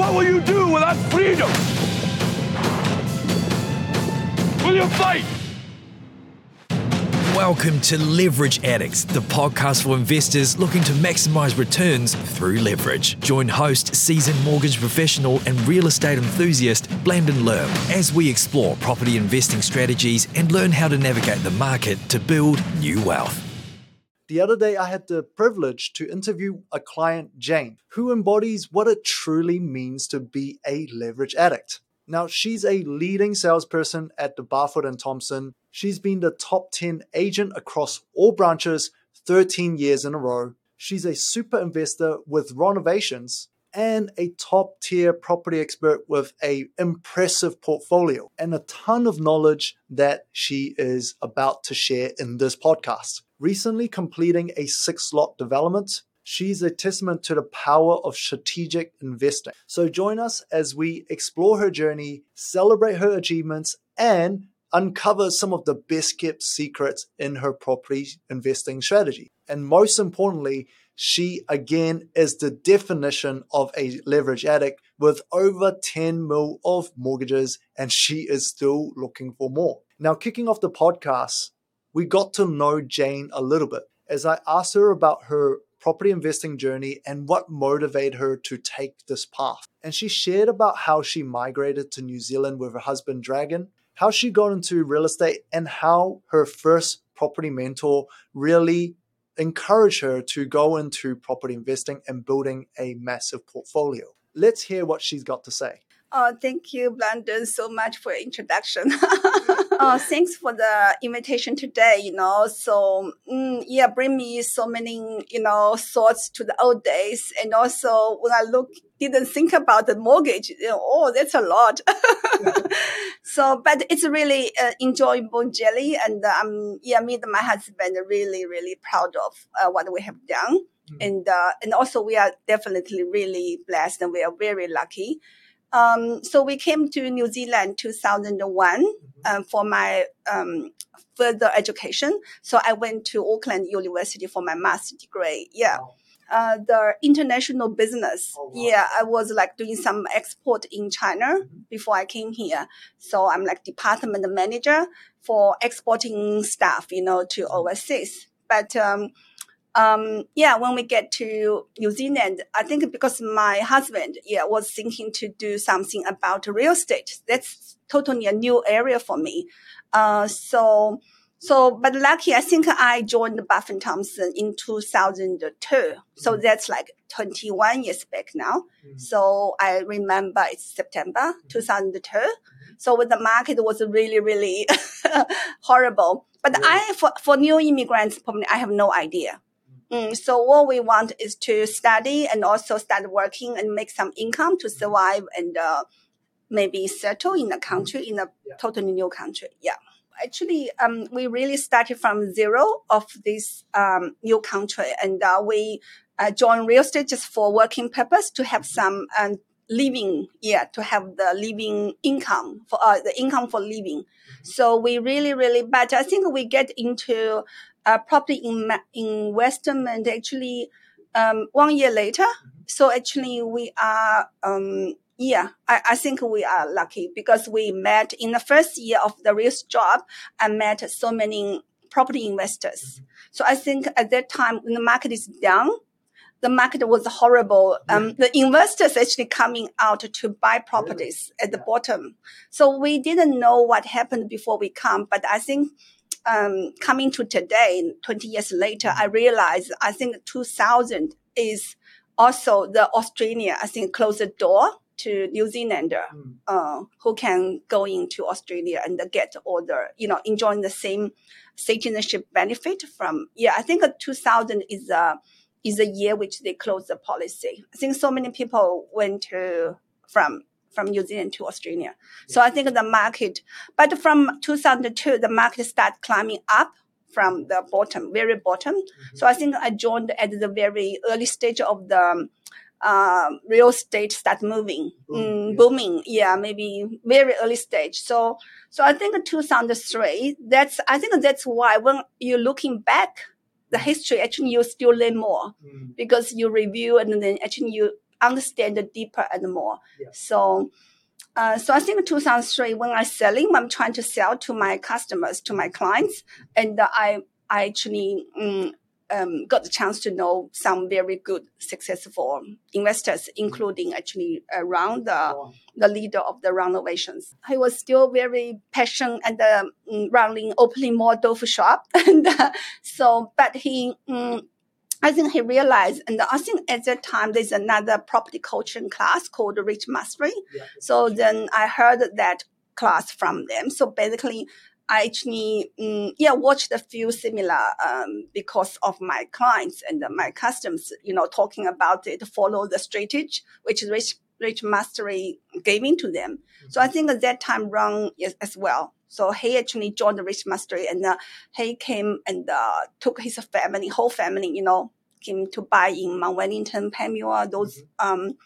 What will you do without freedom? Will you fight? Welcome to Leverage Addicts, the podcast for investors looking to maximize returns through leverage. Join host, seasoned mortgage professional, and real estate enthusiast Blandon Lerm as we explore property investing strategies and learn how to navigate the market to build new wealth. The other day, I had the privilege to interview a client, Jane, who embodies what it truly means to be a leverage addict. Now, she's a leading salesperson at the Barfoot and Thompson. She's been the top 10 agent across all branches 13 years in a row. She's a super investor with renovations and a top tier property expert with a impressive portfolio and a ton of knowledge that she is about to share in this podcast. Recently completing a six lot development, she's a testament to the power of strategic investing. So join us as we explore her journey, celebrate her achievements, and uncover some of the best kept secrets in her property investing strategy. And most importantly, she again is the definition of a leverage addict with over 10 mil of mortgages, and she is still looking for more. Now, kicking off the podcast, we got to know Jane a little bit as I asked her about her property investing journey and what motivated her to take this path. And she shared about how she migrated to New Zealand with her husband Dragon, how she got into real estate, and how her first property mentor really encouraged her to go into property investing and building a massive portfolio. Let's hear what she's got to say. Oh, thank you, Blandon, so much for your introduction. oh, thanks for the invitation today. You know, so mm, yeah, bring me so many you know thoughts to the old days, and also when I look, didn't think about the mortgage. You know, oh, that's a lot. so, but it's really uh, enjoyable jelly, and um, yeah, me and my husband are really, really proud of uh, what we have done, mm-hmm. and uh, and also we are definitely really blessed, and we are very lucky um, so we came to New Zealand 2001 mm-hmm. um, for my um, further education. So I went to Auckland University for my master's degree. Yeah. Wow. Uh, the international business. Oh, wow. Yeah, I was like doing some export in China mm-hmm. before I came here. So I'm like department manager for exporting stuff, you know, to mm-hmm. overseas. But um, yeah, when we get to New Zealand, I think because my husband, yeah, was thinking to do something about real estate. That's totally a new area for me. Uh, so, so, but lucky, I think I joined Barfoot Thompson in 2002. So mm-hmm. that's like 21 years back now. Mm-hmm. So I remember it's September mm-hmm. 2002. Mm-hmm. So when the market was really, really horrible. But I, for, for new immigrants, probably I have no idea. Mm, so what we want is to study and also start working and make some income to survive and uh, maybe settle in a country in a totally new country. Yeah. Actually, um, we really started from zero of this um, new country, and uh, we uh, joined real estate just for working purpose to have some um, living, yeah, to have the living income for uh, the income for living. Mm-hmm. So we really, really, but I think we get into uh, property in investment actually um, one year later. So actually we are um, yeah, I, I think we are lucky because we met in the first year of the real job. I met so many property investors. So I think at that time when the market is down, the market was horrible. Um, the investors actually coming out to buy properties at the bottom. So we didn't know what happened before we come, but I think um, coming to today, 20 years later, I realized I think 2000 is also the Australia, I think, closed the door to New Zealander mm. uh, who can go into Australia and get all the, you know, enjoying the same citizenship benefit from, yeah, I think 2000 is a, is a year which they closed the policy. I think so many people went to, from from New Zealand to Australia. So I think the market, but from 2002, the market started climbing up from the bottom, very bottom. Mm-hmm. So I think I joined at the very early stage of the uh, real estate start moving, booming, mm, yeah. booming. Yeah, maybe very early stage. So, so I think 2003. That's I think that's why when you're looking back, the history actually you still learn more mm. because you review and then actually you understand it deeper and more. Yeah. So, uh, so I think 2003 when I selling, I'm trying to sell to my customers, to my clients, and I I actually um, um, got the chance to know some very good, successful investors, including actually around the, the leader of the renovations. He was still very passionate and um, running opening more tofu shop, and uh, so but he. Um, I think he realized, and I think at that time there's another property coaching class called Rich Mastery. Yeah. So then I heard that class from them. So basically, I actually, um, yeah, watched a few similar um, because of my clients and my customers, you know, talking about it, follow the strategy, which Rich, Rich Mastery giving to them. Mm-hmm. So I think at that time run as well. So he actually joined the Rich Mastery and uh, he came and uh, took his family, whole family, you know, came to buy in Mount Wellington, Panmure, those, mm-hmm. um,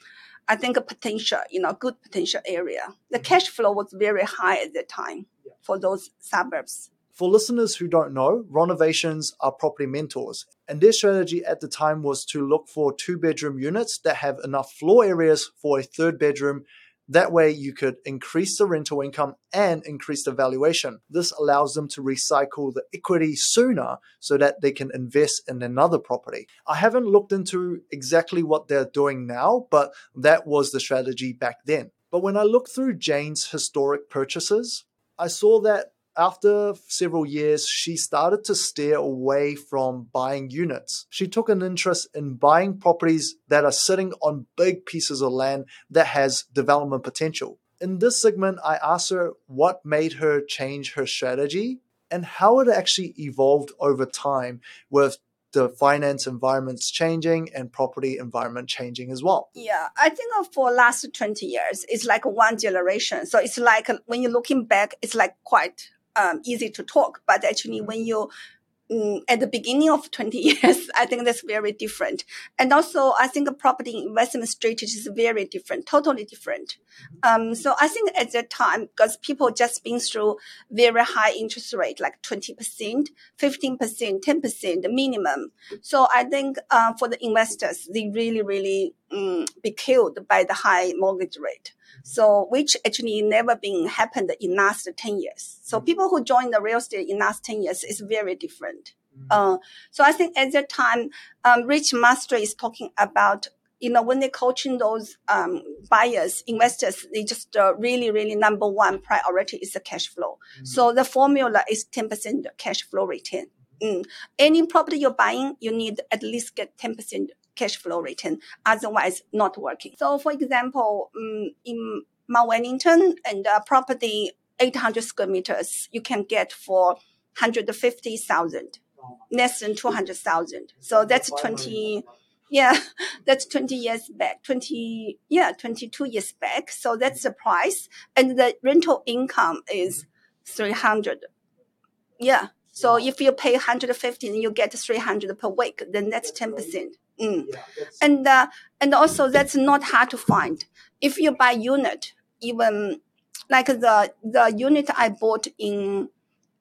I think a potential, you know, good potential area. The mm-hmm. cash flow was very high at that time for those suburbs. For listeners who don't know, renovations are property mentors, and their strategy at the time was to look for two bedroom units that have enough floor areas for a third bedroom. That way, you could increase the rental income and increase the valuation. This allows them to recycle the equity sooner so that they can invest in another property. I haven't looked into exactly what they're doing now, but that was the strategy back then. But when I look through Jane's historic purchases, I saw that after several years, she started to steer away from buying units. She took an interest in buying properties that are sitting on big pieces of land that has development potential. In this segment, I asked her what made her change her strategy and how it actually evolved over time with the finance environment's changing and property environment changing as well. Yeah, I think for last 20 years, it's like one generation. So it's like when you're looking back, it's like quite um, easy to talk. But actually, when you Mm, at the beginning of 20 years, I think that's very different. And also, I think a property investment strategy is very different, totally different. Um, so I think at that time, because people just been through very high interest rate, like 20%, 15%, 10% the minimum. So I think, uh, for the investors, they really, really, um, be killed by the high mortgage rate. So, which actually never been happened in last 10 years. So mm-hmm. people who join the real estate in last 10 years is very different. Mm-hmm. Uh, so I think at that time, um, Rich Master is talking about you know, when they're coaching those um, buyers, investors, they just uh, really, really number one priority is the cash flow. Mm-hmm. So the formula is 10% cash flow return. Mm. Any property you're buying, you need at least get 10% cash flow return. Otherwise, not working. So, for example, um, in Mount Wellington and uh, property 800 square meters, you can get for 150,000, less than 200,000. So that's 20, yeah, that's 20 years back, 20, yeah, 22 years back. So that's the price. And the rental income is 300. Yeah. So if you pay 150 and you get 300 per week, then that's 10%. Mm. Yeah, and uh, and also that's not hard to find. If you buy unit, even like the the unit I bought in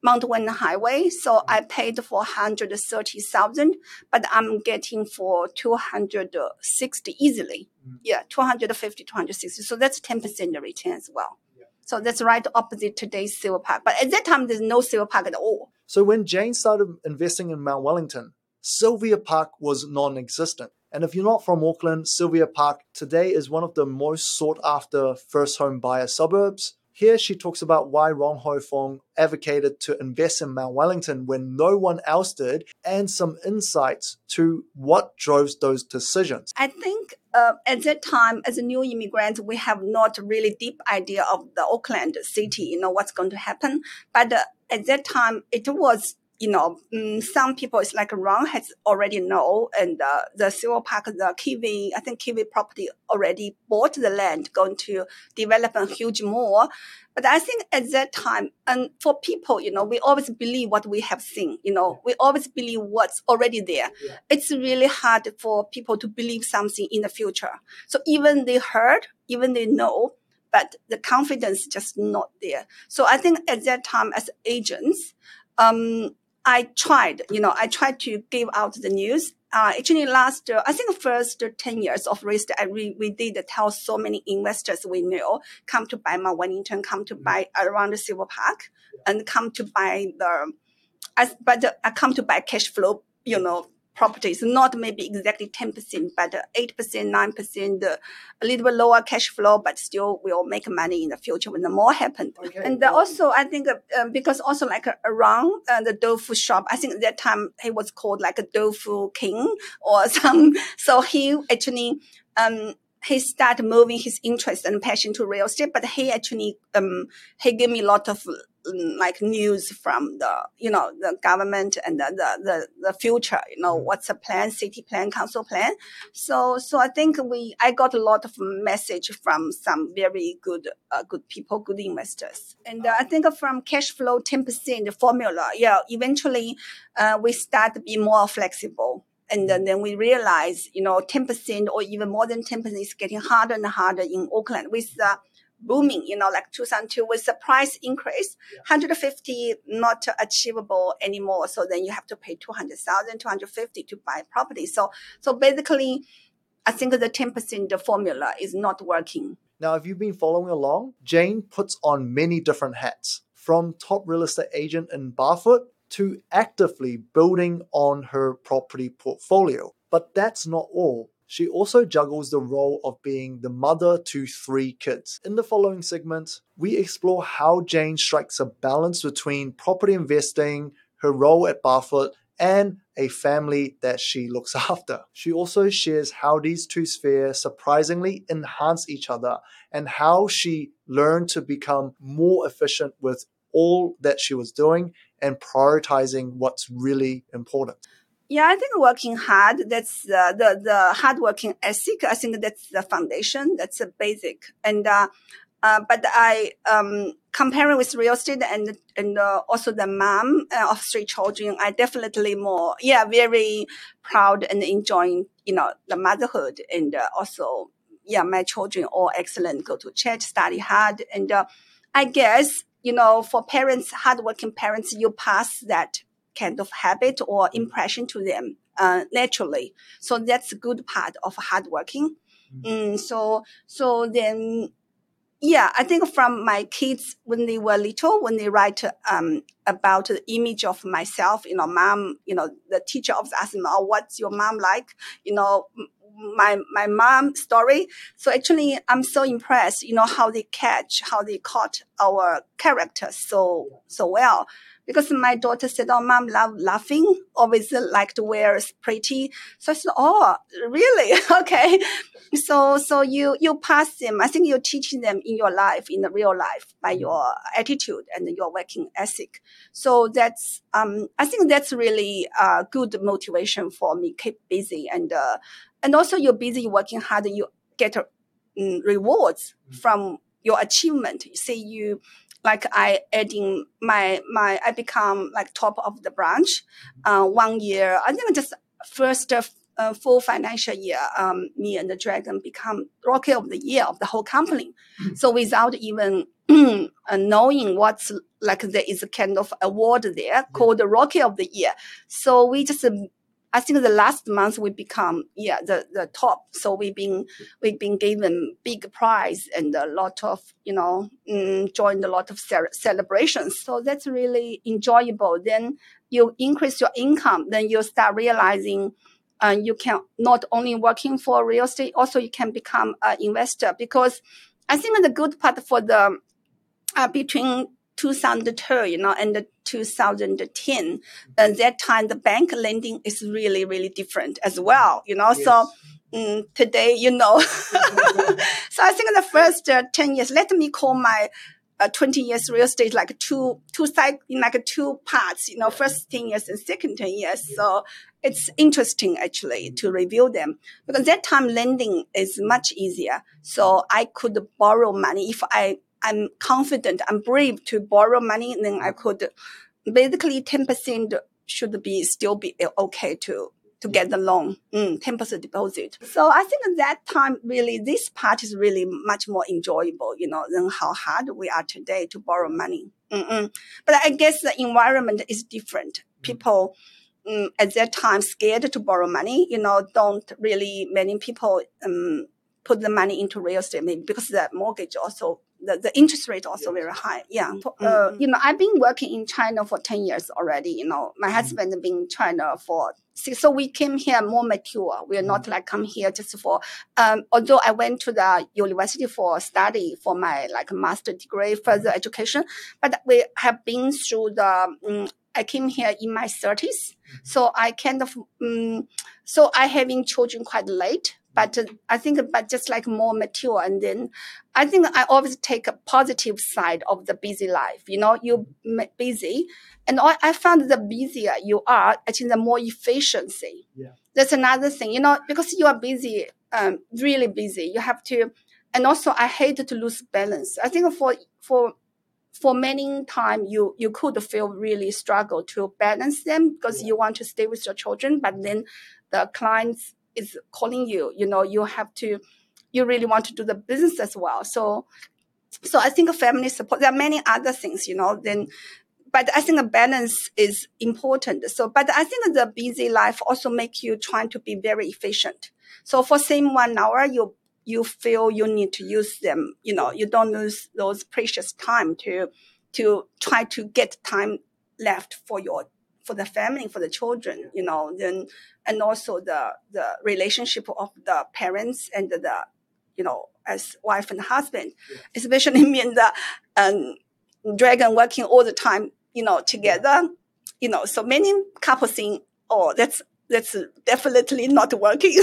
Mount Vernon Highway, so I paid for hundred thirty thousand, but I'm getting for two hundred sixty easily. Mm. Yeah, 250, 260. So that's ten percent return as well. So that's right opposite today's Sylvia Park. But at that time, there's no Sylvia Park at all. So when Jane started investing in Mount Wellington, Sylvia Park was non existent. And if you're not from Auckland, Sylvia Park today is one of the most sought after first home buyer suburbs. Here she talks about why Rong Ho Fong advocated to invest in Mount Wellington when no one else did, and some insights to what drove those decisions. I think uh, at that time, as a new immigrant, we have not really deep idea of the Auckland city, you know, what's going to happen. But uh, at that time, it was you know, um, some people it's like Ron has already know, and uh, the Sylvia Park, the Kiwi, I think Kiwi property already bought the land, going to develop a huge mall. But I think at that time, and for people, you know, we always believe what we have seen. You know, we always believe what's already there. Yeah. It's really hard for people to believe something in the future. So even they heard, even they know, but the confidence just not there. So I think at that time, as agents, um, I tried, you know, I tried to give out the news. uh, actually last, uh, I think first 10 years of real estate, we, we did tell so many investors we know come to buy Mount Wellington, come to buy around the Sylvia Park and come to buy the, as, but uh, come to buy cash flow, you know, properties, not maybe exactly 10%, but 8%, 9%, uh, a little bit lower cash flow, but still will make money in the future when the more happen. Okay. And also, I think uh, um, because also like uh, around uh, the tofu shop, I think that time he was called like a tofu king or some. So he actually, um, he started moving his interest and passion to real estate, but he actually, um, he gave me a lot of um, like news from the, you know, the government and the, the, the, the future, you know, what's the plan, city plan, council plan. So, so I think we, I got a lot of message from some very good, uh, good people, good investors. And uh, I think from cash flow 10% formula, yeah, eventually, uh, we start to be more flexible. And then, then we realize, you know, 10% or even more than 10% is getting harder and harder in Auckland with the booming, you know, like 2002 with the price increase, 150 not achievable anymore. So then you have to pay 200,000, 250 to buy property. So, so basically, I think the 10% formula is not working. Now, if you've been following along, Jane puts on many different hats from top real estate agent in Barfoot to actively building on her property portfolio. But that's not all. She also juggles the role of being the mother to three kids. In the following segment, we explore how Jane strikes a balance between property investing, her role at Barfoot, and a family that she looks after. She also shares how these two spheres surprisingly enhance each other and how she learned to become more efficient with all that she was doing and prioritizing what's really important. Yeah, I think working hard, that's uh, the, the hard working ethic. I think that's the foundation. That's the basic. And, uh, uh, but I, um, comparing with real estate and, and, uh, also the mom uh, of three children, I definitely more, yeah, very proud and enjoying, you know, the motherhood and uh, also, yeah, my children all excellent, go to church, study hard. And, I guess, you know, for parents, hardworking parents, you pass that kind of habit or impression to them uh, naturally. So that's a good part of hardworking. Mm, so so then yeah, I think from my kids when they were little, when they write um, about the image of myself, you know, mom, you know, the teacher of asking, oh, what's your mom like? You know, my my mom story. So actually, I'm so impressed. You know how they catch, how they caught our character so so well because my daughter said, "Oh, mom, love laughing. Always like to wear pretty." So I said, "Oh, really? okay." So, so you you pass them. I think you're teaching them in your life, in the real life, by your attitude and your working ethic. So that's um, I think that's really a good motivation for me. Keep busy and uh, and also you're busy working hard. You get um, rewards from your achievement. Say you like I adding my my I become like top of the branch, uh, one year. I think just first uh, full financial year, um, me and the dragon become rookie of the year of the whole company. Mm-hmm. So without even uh, knowing what's like there is a kind of award there called the rookie of the year. So we just um, I think the last month we become yeah the, the top. So we've been we've been given big prize and a lot of you know mm, joined a lot of ce- celebrations. So that's really enjoyable. Then you increase your income. Then you start realizing. Uh, you can not only working for real estate, also you can become an investor because I think the good part for the uh, between 2002, you know, and 2010, and that time the bank lending is really, really different as well, you know. Yes. So um, today, you know, so I think the first uh, 10 years, let me call my uh, 20 years real estate like two, two side, in like two parts, you know, first 10 years and second 10 years. So it's interesting actually to review them because that time lending is much easier. So I could borrow money if I I'm confident, I'm brave to borrow money, then I could basically 10% should be still be okay to to get the loan, mm, 10% deposit. So I think that time, really, this part is really much more enjoyable, you know, than how hard we are today to borrow money. Mm-mm. But I guess the environment is different. People, um, at that time scared to borrow money. You know, don't really many people um, put the money into real estate maybe because the mortgage also the, the interest rate also very high. Yeah. Mm-hmm. Uh, you know, I've been working in China for 10 years already. You know, my mm-hmm. husband been in China for six. So we came here more mature. We're mm-hmm. not like come here just for, um, although I went to the university for study for my like master degree, further education, but we have been through the, um, I came here in my 30s. So I kind of, um, so I having children quite late but uh, I think, but just like more mature. And then I think I always take a positive side of the busy life. You know, you're busy. And I found the busier you are, I think the more efficiency. Yeah. That's another thing, you know, because you are busy, um, really busy. You have to, and also I hate to lose balance. I think for, for, for many time you you could feel really struggle to balance them because yeah. you want to stay with your children but then the clients is calling you, you know, you have to, you really want to do the business as well. So, so I think family support, there are many other things, you know, then, but I think a balance is important. So, but I think the busy life also make you trying to be very efficient. So for same one hour, you, you feel you need to use them, you know, you don't lose those precious time to, to try to get time left for your for the family, for the children, you know, then, and also the, the relationship of the parents and the, you know, as wife and husband, yeah. especially me and the, um, dragon working all the time, you know, together, you know, so many couples think, oh, that's, that's definitely not working.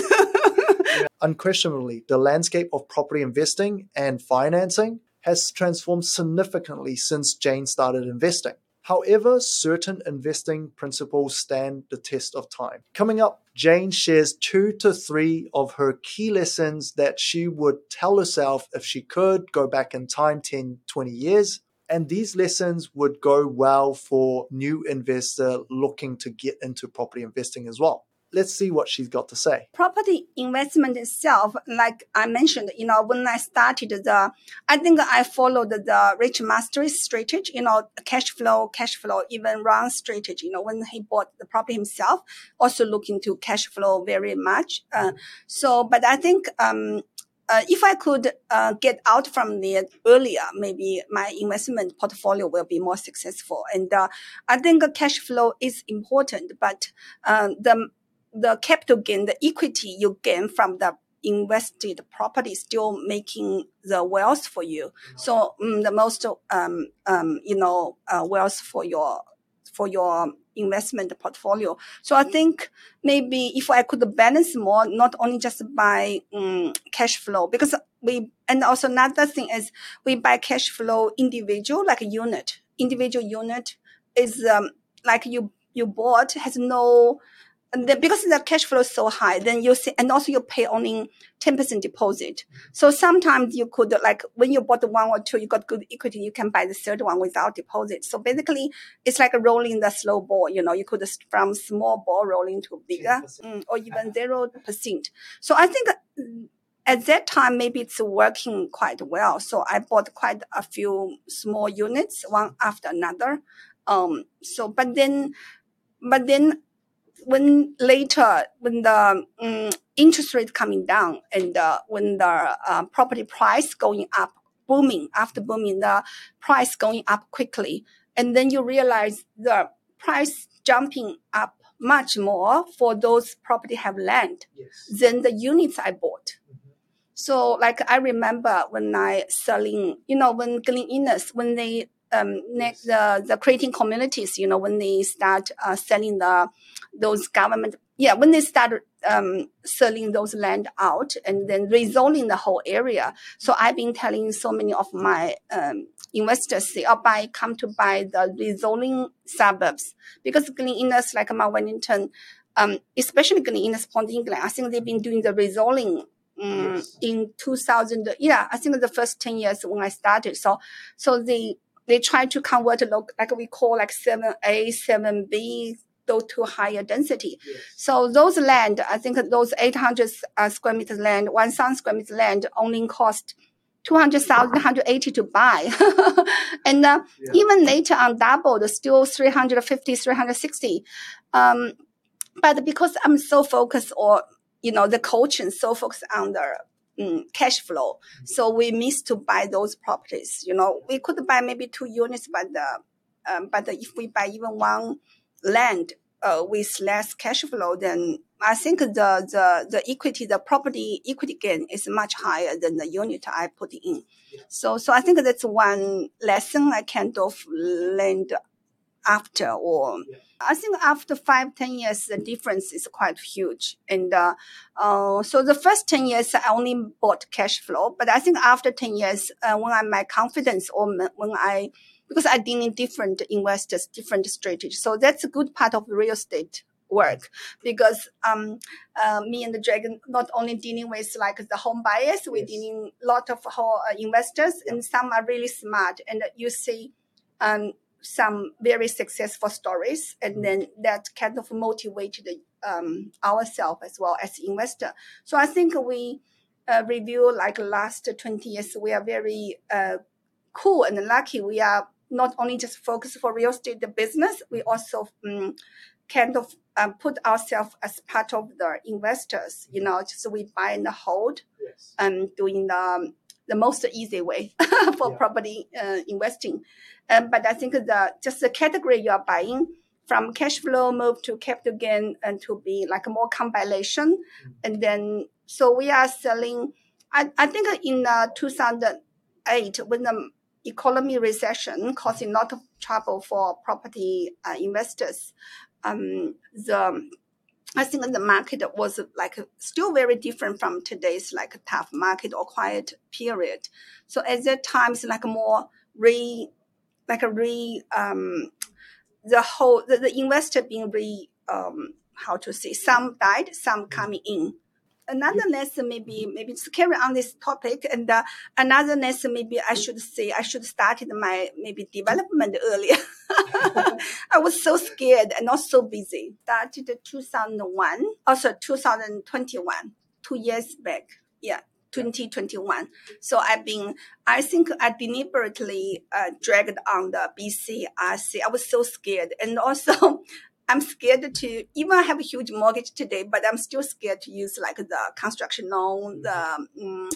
Unquestionably, the landscape of property investing and financing has transformed significantly since Jane started investing. However, certain investing principles stand the test of time. Coming up, Jane shares two to three of her key lessons that she would tell herself if she could go back in time 10, 20 years. And these lessons would go well for new investor looking to get into property investing as well let's see what she's got to say. Property investment itself, like I mentioned, you know, when I started the, I think I followed the Rich Mastery strategy, you know, cash flow, cash flow, even Ron strategy, you know, when he bought the property himself, also looking to cash flow very much. Uh, so, but I think, um, uh, if I could uh, get out from there earlier, maybe my investment portfolio will be more successful. And uh, I think cash flow is important, but uh, the the capital gain, the equity you gain from the invested property still making the wealth for you. So um, the most, um, um, you know, uh, wealth for your, for your investment portfolio. So I think maybe if I could balance more, not only just by um, cash flow, because we, and also another thing is we buy cash flow individual, like a unit, individual unit is, um, like you, you bought has no, and then because the cash flow is so high, then you see, and also you pay only 10% deposit. So sometimes you could, like, when you bought the one or two, you got good equity, you can buy the third one without deposit. So basically, it's like rolling the slow ball, you know, you could from small ball rolling to bigger, mm, or even 0%. So I think at that time, maybe it's working quite well. So I bought quite a few small units, one after another. Um, so, but then, but then when later when the um, interest rate coming down and uh, when the uh, property price going up booming after booming the price going up quickly and then you realize the price jumping up much more for those property have land yes. than the units I bought. Mm-hmm. So like I remember when I selling, you know, when Glen Innes, when they um, next, the the creating communities, you know, when they start uh, selling the those government, yeah, when they start um, selling those land out and then rezoning the whole area. So I've been telling so many of my um, investors, say, oh, buy, come to buy the rezoning suburbs because Glen Innes, like Mount Wellington, um, especially Glen Innes, Point England, I think they've been doing the rezoning um, yes. in 2000. Yeah, I think the first 10 years when I started. So, so they, they try to convert like we call like 7A, 7B, go to higher density. Yes. So those land, I think those 800 uh, square meters land, 1,000 square meters land only cost 200,000, 180 to buy. and uh, yeah. even later on doubled, still 350, 360. Um, but because I'm so focused or, you know, the coaching so focused on the um, cash flow. So we miss to buy those properties. You know, we could buy maybe two units, but the, um, but if we buy even one land, uh, with less cash flow, then I think the, the, the equity, the property equity gain is much higher than the unit I put in. So, so I think that's one lesson I kind of learned after or. I think after five, ten years, the difference is quite huge. And uh, uh, so the first 10 years, I only bought cash flow. But I think after 10 years, uh, when I my confidence or when I, because I deal in different investors, different strategies. So that's a good part of real estate work because um, uh, me and the dragon not only dealing with like the home buyers, we're yes. dealing a lot of whole, uh, investors yeah. and some are really smart. And you see, um, some very successful stories, and mm-hmm. then that kind of motivated um, ourselves as well as investor. So I think we uh, review like last 20 years, we are very uh, cool and lucky. We are not only just focused for real estate business, we also um, kind of um, put ourselves as part of the investors. You know, just we buy and hold, yes. and um, doing the the most easy way for yeah. property uh, investing. Um, but I think the just the category you are buying from cash flow move to capital gain and to be like more compilation. Mm-hmm. And then, so we are selling, I, I think in uh, 2008, when the economy recession causing a lot of trouble for property uh, investors, um, the I think the market was like still very different from today's like tough market or quiet period. So at that time, it's like more re, like a re, um, the whole, the, the investor being re, um, how to say, some died, some coming in another lesson maybe maybe to carry on this topic and uh, another lesson maybe i should say i should started my maybe development earlier i was so scared and not so busy started 2001 also 2021 two years back yeah 2021. So I've been, I think I deliberately uh, dragged on the BCRC. I was so scared. And also, I'm scared to even I have a huge mortgage today, but I'm still scared to use like the construction loan, the um,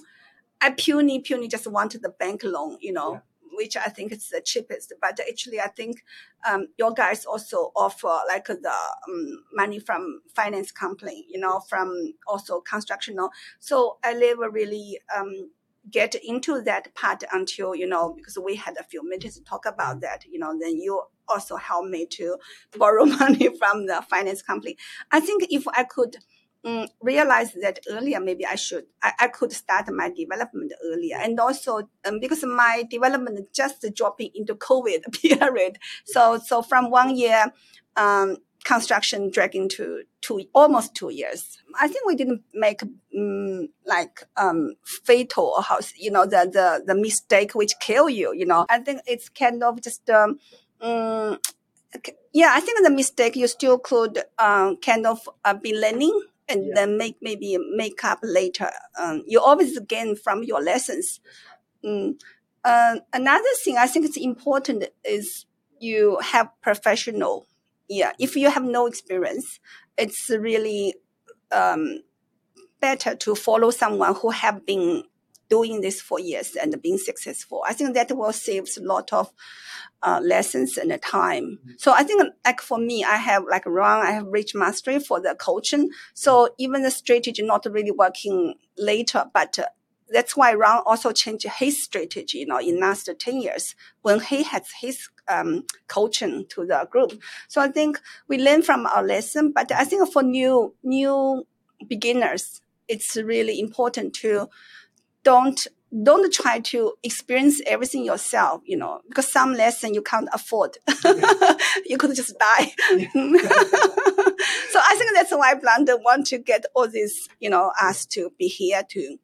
I puny puny just wanted the bank loan, you know. Yeah. Which I think is the cheapest, but actually I think um, your guys also offer like the um, money from finance company, you know, from also construction loan. So I never really um, get into that part until you know because we had a few minutes to talk about that you know then you also help me to borrow money from the finance company i think if i could um, realize that earlier maybe i should I, I could start my development earlier and also um, because my development just dropping into covid period so so from one year um, construction dragging to two almost two years. I think we didn't make um, like um, fatal house, you know, the, the the mistake which kill you. You know, I think it's kind of just um, um yeah. I think the mistake you still could um, kind of uh, be learning and yeah. then make maybe make up later. Um, you always gain from your lessons. Um, uh, another thing I think is important is you have professional yeah, if you have no experience, it's really um, better to follow someone who have been doing this for years and being successful. I think that will save a lot of uh, lessons and time. Mm-hmm. So I think like for me, I have like Ron, I have reached mastery for the coaching. So even the strategy not really working later, but uh, that's why Ron also changed his strategy, you know, in last 10 years when he has his um, coaching to the group. So I think we learn from our lesson, but I think for new, new beginners, it's really important to don't don't try to experience everything yourself, you know, because some lesson you can't afford. you could just die. so I think that's why Blunden want to get all this, you know, us to be here to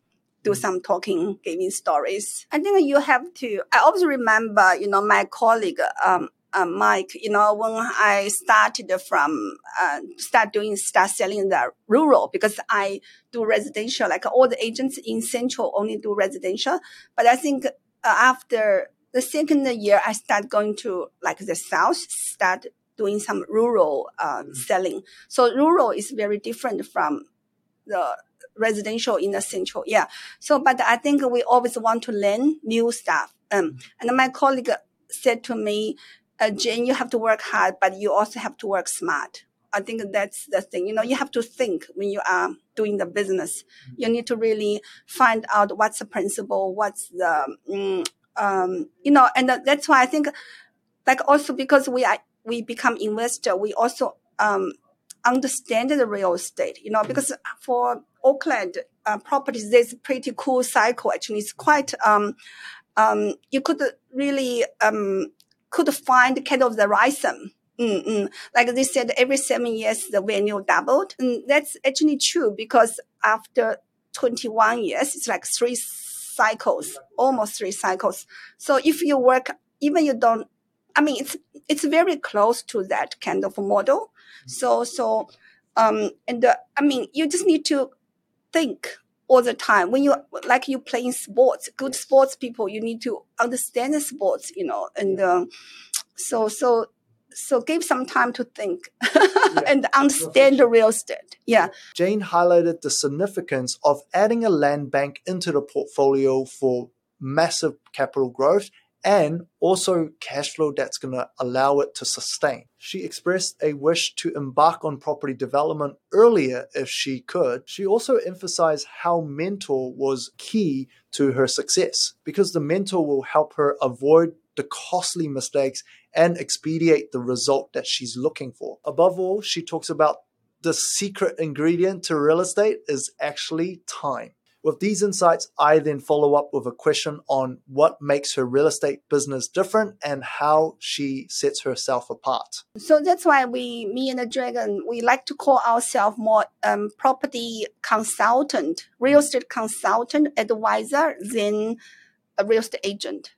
do some talking, giving stories. I think you have to, I always remember, you know, my colleague, um, uh, Mike, you know, when I started from, uh, start doing, start selling the rural because I do residential, like all the agents in central only do residential. But I think uh, after the second year, I start going to like the south, start doing some rural um, selling. So rural is very different from the residential in the central. Yeah. So, but I think we always want to learn new stuff. Um, and my colleague said to me, uh, Jane, you have to work hard, but you also have to work smart. I think that's the thing. You know, you have to think when you are doing the business. You need to really find out what's the principle, what's the, mm, um, you know, and that's why I think, like also because we are, we become investor, we also, um, understand the real estate, you know, because for Auckland uh, properties, there's pretty cool cycle. Actually, it's quite, um, um, you could really, um, could find kind of the rhythm. Mm-mm. Like they said, every seven years the value doubled. And that's actually true because after 21 years, it's like three cycles, almost three cycles. So if you work, even you don't, I mean, it's it's very close to that kind of model. So so, um, and uh, I mean, you just need to think all the time when you like you playing sports. Good sports people, you need to understand the sports, you know, and uh, so so so give some time to think and understand the real estate. Yeah. Jane highlighted the significance of adding a land bank into the portfolio for massive capital growth and also cash flow that's going to allow it to sustain. She expressed a wish to embark on property development earlier if she could. She also emphasized how mentor was key to her success because the mentor will help her avoid the costly mistakes and expedite the result that she's looking for. Above all, she talks about the secret ingredient to real estate is actually time. With these insights, I then follow up with a question on what makes her real estate business different and how she sets herself apart. So that's why we, me and the Dragon, we like to call ourselves more um, property consultant, real estate consultant advisor than a real estate agent,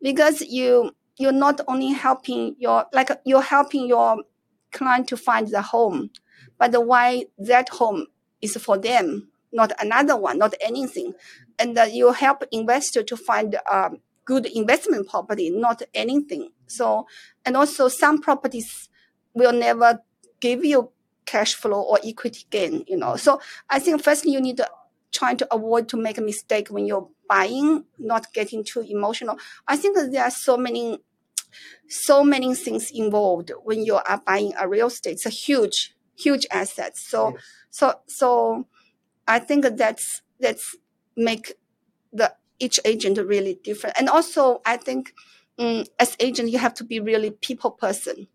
because you you're not only helping your like you're helping your client to find the home, but why that home is for them, not another one, not anything, and uh, you help investor to find um, good investment property, not anything. So, and also some properties will never give you cash flow or equity gain. You know, so I think firstly you need to try to avoid to make a mistake when you're buying, not getting too emotional. I think that there are so many so many things involved when you are buying a real estate. It's a huge, huge asset. So, yes. so, so I think that's, that's make the, each agent really different. And also I think, um, as agent, you have to be really people person.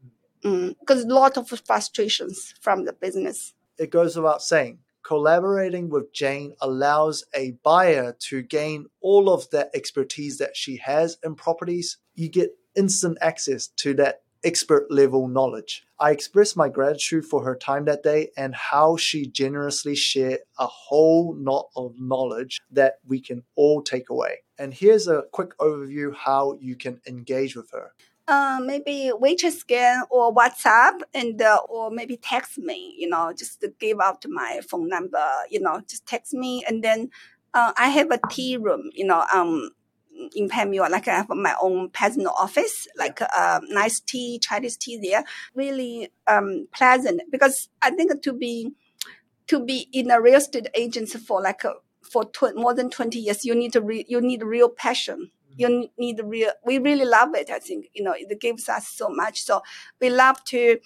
because mm, a lot of frustrations from the business. It goes without saying, collaborating with Jane allows a buyer to gain all of that expertise that she has in properties. You get instant access to that expert level knowledge. I express my gratitude for her time that day and how she generously shared a whole lot of knowledge that we can all take away. And here's a quick overview how you can engage with her. Uh, maybe WeChat scan or WhatsApp and uh, or maybe text me, you know, just give out my phone number, you know, just text me and then uh, I have a tea room, you know, um, in Panmure, like I have my own personal office, like uh, nice tea, Chinese tea there, really um, pleasant. Because I think to be to be in a real estate agency for like a, for tw- more than twenty years, you need to re- you need real passion. Mm-hmm. You need real. We really love it. I think you know it gives us so much. So we love to.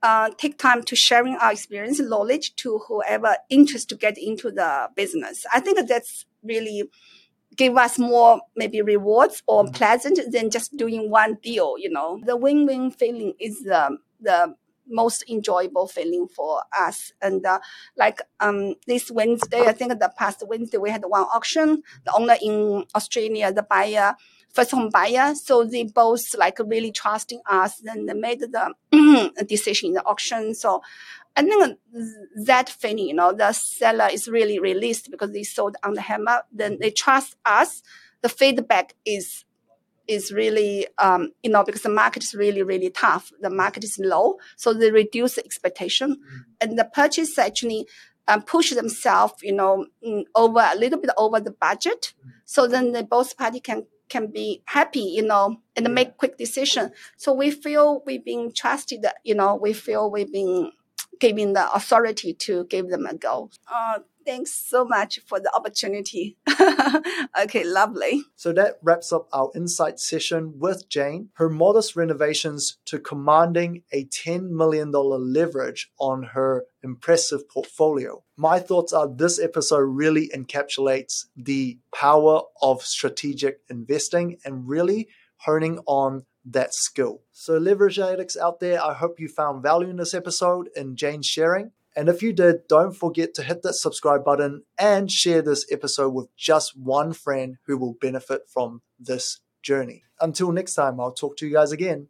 Uh, take time to sharing our experience, knowledge to whoever interested to get into the business. I think that's really give us more maybe rewards or mm-hmm. pleasant than just doing one deal, you know. The win-win feeling is the, the most enjoyable feeling for us. And uh, like um, this Wednesday, I think the past Wednesday, we had one auction. The owner in Australia, the buyer, first home buyer. So they both like really trusting us and they made the decision in the auction. So I think that feeling, you know, the seller is really released because they sold on the hammer. Then they trust us. The feedback is is really, um, you know, because the market is really, really tough. The market is low, so they reduce the expectation, mm-hmm. and the purchase actually um, push themselves, you know, mm, over a little bit over the budget. Mm-hmm. So then the both party can can be happy, you know, and make quick decision. So we feel we've been trusted, you know, we feel we've been given the authority to give them a go. Uh, thanks so much for the opportunity. okay, lovely. So that wraps up our insight session with Jane. Her modest renovations to commanding a $10 million leverage on her impressive portfolio. My thoughts are this episode really encapsulates the power of strategic investing and really honing on that skill. So, leverage addicts out there, I hope you found value in this episode and Jane's sharing. And if you did, don't forget to hit that subscribe button and share this episode with just one friend who will benefit from this journey. Until next time, I'll talk to you guys again.